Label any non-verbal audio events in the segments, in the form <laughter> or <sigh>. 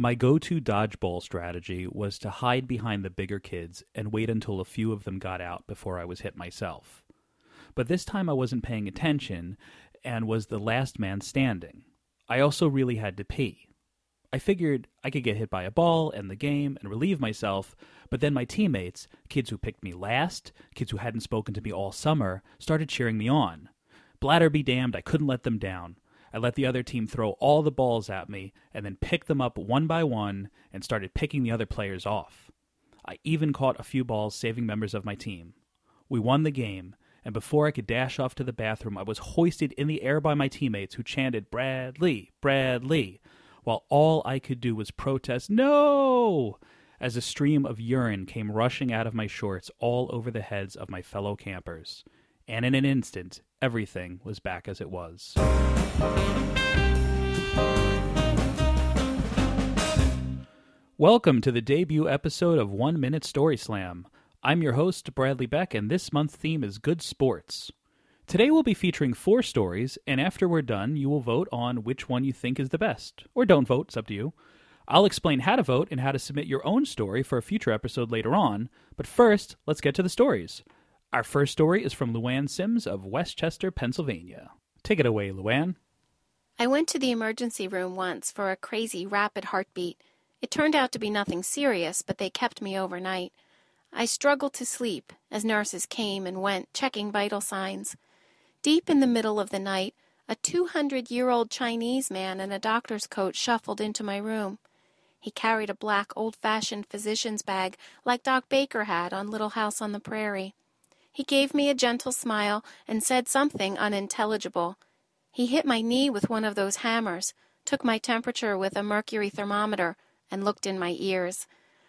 My go to dodgeball strategy was to hide behind the bigger kids and wait until a few of them got out before I was hit myself. But this time I wasn't paying attention and was the last man standing. I also really had to pee. I figured I could get hit by a ball, end the game, and relieve myself, but then my teammates, kids who picked me last, kids who hadn't spoken to me all summer, started cheering me on. Bladder be damned, I couldn't let them down. I let the other team throw all the balls at me and then picked them up one by one and started picking the other players off. I even caught a few balls saving members of my team. We won the game, and before I could dash off to the bathroom, I was hoisted in the air by my teammates who chanted, Bradley, Bradley, while all I could do was protest, No! as a stream of urine came rushing out of my shorts all over the heads of my fellow campers. And in an instant, everything was back as it was. Welcome to the debut episode of One Minute Story Slam. I'm your host, Bradley Beck, and this month's theme is good sports. Today we'll be featuring four stories, and after we're done, you will vote on which one you think is the best. Or don't vote, it's up to you. I'll explain how to vote and how to submit your own story for a future episode later on, but first, let's get to the stories. Our first story is from Luann Sims of West Chester, Pennsylvania. Take it away, Luann. I went to the emergency room once for a crazy rapid heartbeat. It turned out to be nothing serious, but they kept me overnight. I struggled to sleep as nurses came and went, checking vital signs. Deep in the middle of the night, a 200 year old Chinese man in a doctor's coat shuffled into my room. He carried a black, old fashioned physician's bag like Doc Baker had on Little House on the Prairie. He gave me a gentle smile and said something unintelligible. He hit my knee with one of those hammers, took my temperature with a mercury thermometer, and looked in my ears.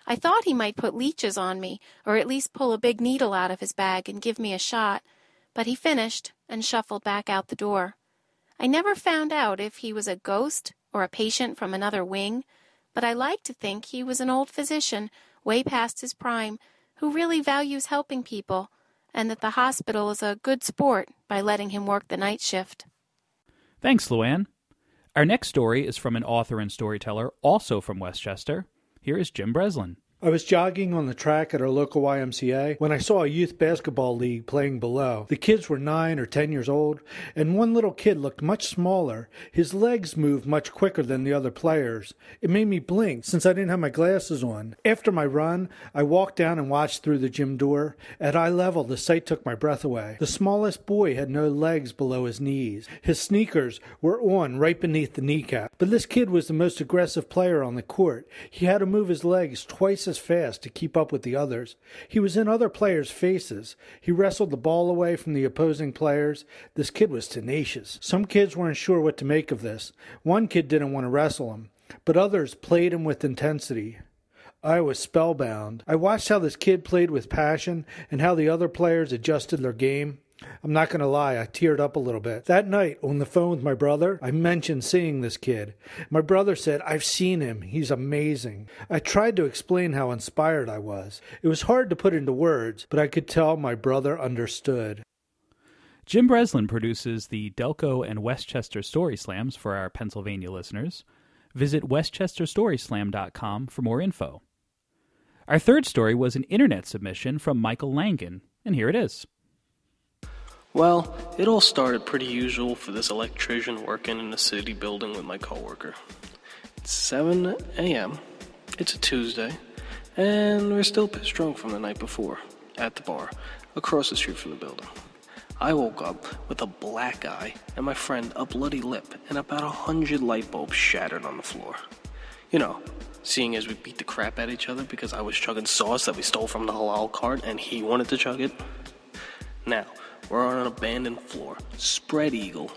I thought he might put leeches on me, or at least pull a big needle out of his bag and give me a shot, but he finished and shuffled back out the door. I never found out if he was a ghost or a patient from another wing, but I like to think he was an old physician, way past his prime, who really values helping people, and that the hospital is a good sport by letting him work the night shift. Thanks, Luann. Our next story is from an author and storyteller, also from West Chester. Here is Jim Breslin. I was jogging on the track at our local YMCA when I saw a youth basketball league playing below. The kids were nine or ten years old, and one little kid looked much smaller. His legs moved much quicker than the other players. It made me blink since I didn't have my glasses on. After my run, I walked down and watched through the gym door. At eye level, the sight took my breath away. The smallest boy had no legs below his knees. His sneakers were on right beneath the kneecap. But this kid was the most aggressive player on the court. He had to move his legs twice as fast to keep up with the others. He was in other players' faces. He wrestled the ball away from the opposing players. This kid was tenacious. Some kids weren't sure what to make of this. One kid didn't want to wrestle him, but others played him with intensity. I was spellbound. I watched how this kid played with passion and how the other players adjusted their game. I'm not going to lie, I teared up a little bit. That night, on the phone with my brother, I mentioned seeing this kid. My brother said, I've seen him. He's amazing. I tried to explain how inspired I was. It was hard to put into words, but I could tell my brother understood. Jim Breslin produces the Delco and West Chester Story Slams for our Pennsylvania listeners. Visit westchesterstoryslam.com for more info. Our third story was an internet submission from Michael Langen, and here it is. Well, it all started pretty usual for this electrician working in a city building with my coworker. It's 7 a.m. It's a Tuesday, and we're still pissed drunk from the night before at the bar across the street from the building. I woke up with a black eye and my friend a bloody lip and about a hundred light bulbs shattered on the floor. You know, seeing as we beat the crap at each other because I was chugging sauce that we stole from the halal cart and he wanted to chug it. Now, we're on an abandoned floor, spread eagle,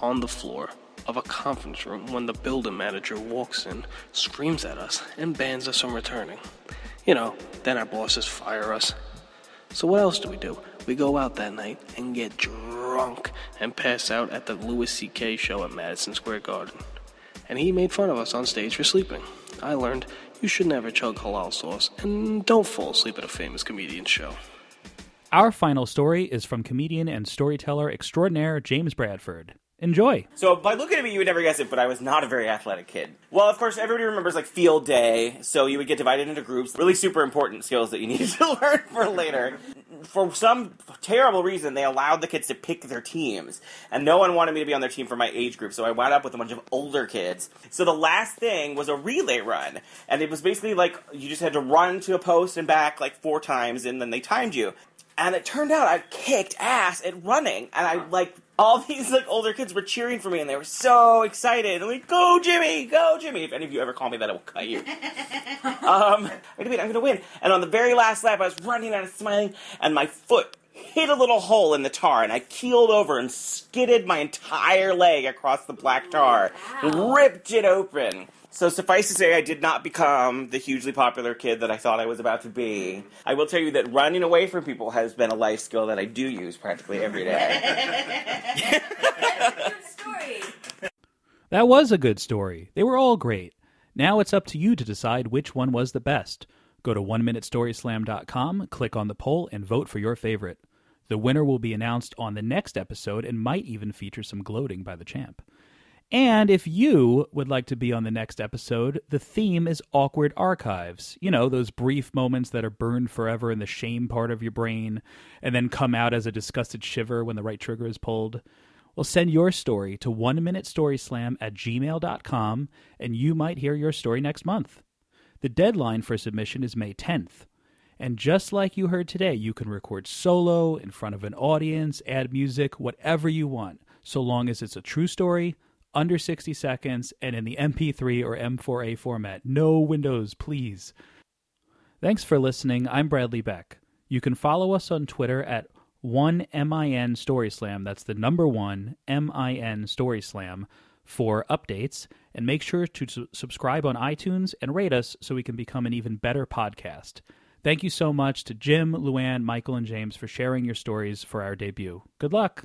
on the floor of a conference room when the building manager walks in, screams at us, and bans us from returning. You know, then our bosses fire us. So what else do we do? We go out that night and get drunk and pass out at the Louis C.K. show at Madison Square Garden. And he made fun of us on stage for sleeping. I learned you should never chug halal sauce and don't fall asleep at a famous comedian's show. Our final story is from comedian and storyteller extraordinaire James Bradford. Enjoy. So by looking at me, you would never guess it, but I was not a very athletic kid. Well, of course, everybody remembers like field day, so you would get divided into groups. Really super important skills that you <laughs> needed to learn for later. For some terrible reason, they allowed the kids to pick their teams, and no one wanted me to be on their team for my age group, so I wound up with a bunch of older kids. So the last thing was a relay run, and it was basically like you just had to run to a post and back like four times, and then they timed you. And it turned out I kicked ass at running, and I like all <laughs> these like older kids were cheering for me, and they were so excited. I'm like, "Go, Jimmy! Go, Jimmy!" If any of you ever call me that, I will cut you. <laughs> um, wait a minute, I'm gonna win. And on the very last lap, I was running and I was smiling, and my foot hit a little hole in the tar, and I keeled over and skidded my entire leg across the black tar, and ripped it open. So suffice to say, I did not become the hugely popular kid that I thought I was about to be. I will tell you that running away from people has been a life skill that I do use practically every day. <laughs> That was a good story. They were all great. Now it's up to you to decide which one was the best. Go to one minute oneminuteStoryslam.com, click on the poll, and vote for your favorite. The winner will be announced on the next episode and might even feature some gloating by the champ. And if you would like to be on the next episode, the theme is awkward archives. You know, those brief moments that are burned forever in the shame part of your brain and then come out as a disgusted shiver when the right trigger is pulled. Well, send your story to one minute storyslam at gmail.com and you might hear your story next month. The deadline for submission is May 10th. And just like you heard today, you can record solo in front of an audience, add music, whatever you want, so long as it's a true story, under 60 seconds, and in the MP3 or M4A format. No Windows, please. Thanks for listening. I'm Bradley Beck. You can follow us on Twitter at 1MIN Storyslam. That's the number one MIN Story Slam for updates. And make sure to su- subscribe on iTunes and rate us so we can become an even better podcast. Thank you so much to Jim, Luann, Michael, and James for sharing your stories for our debut. Good luck.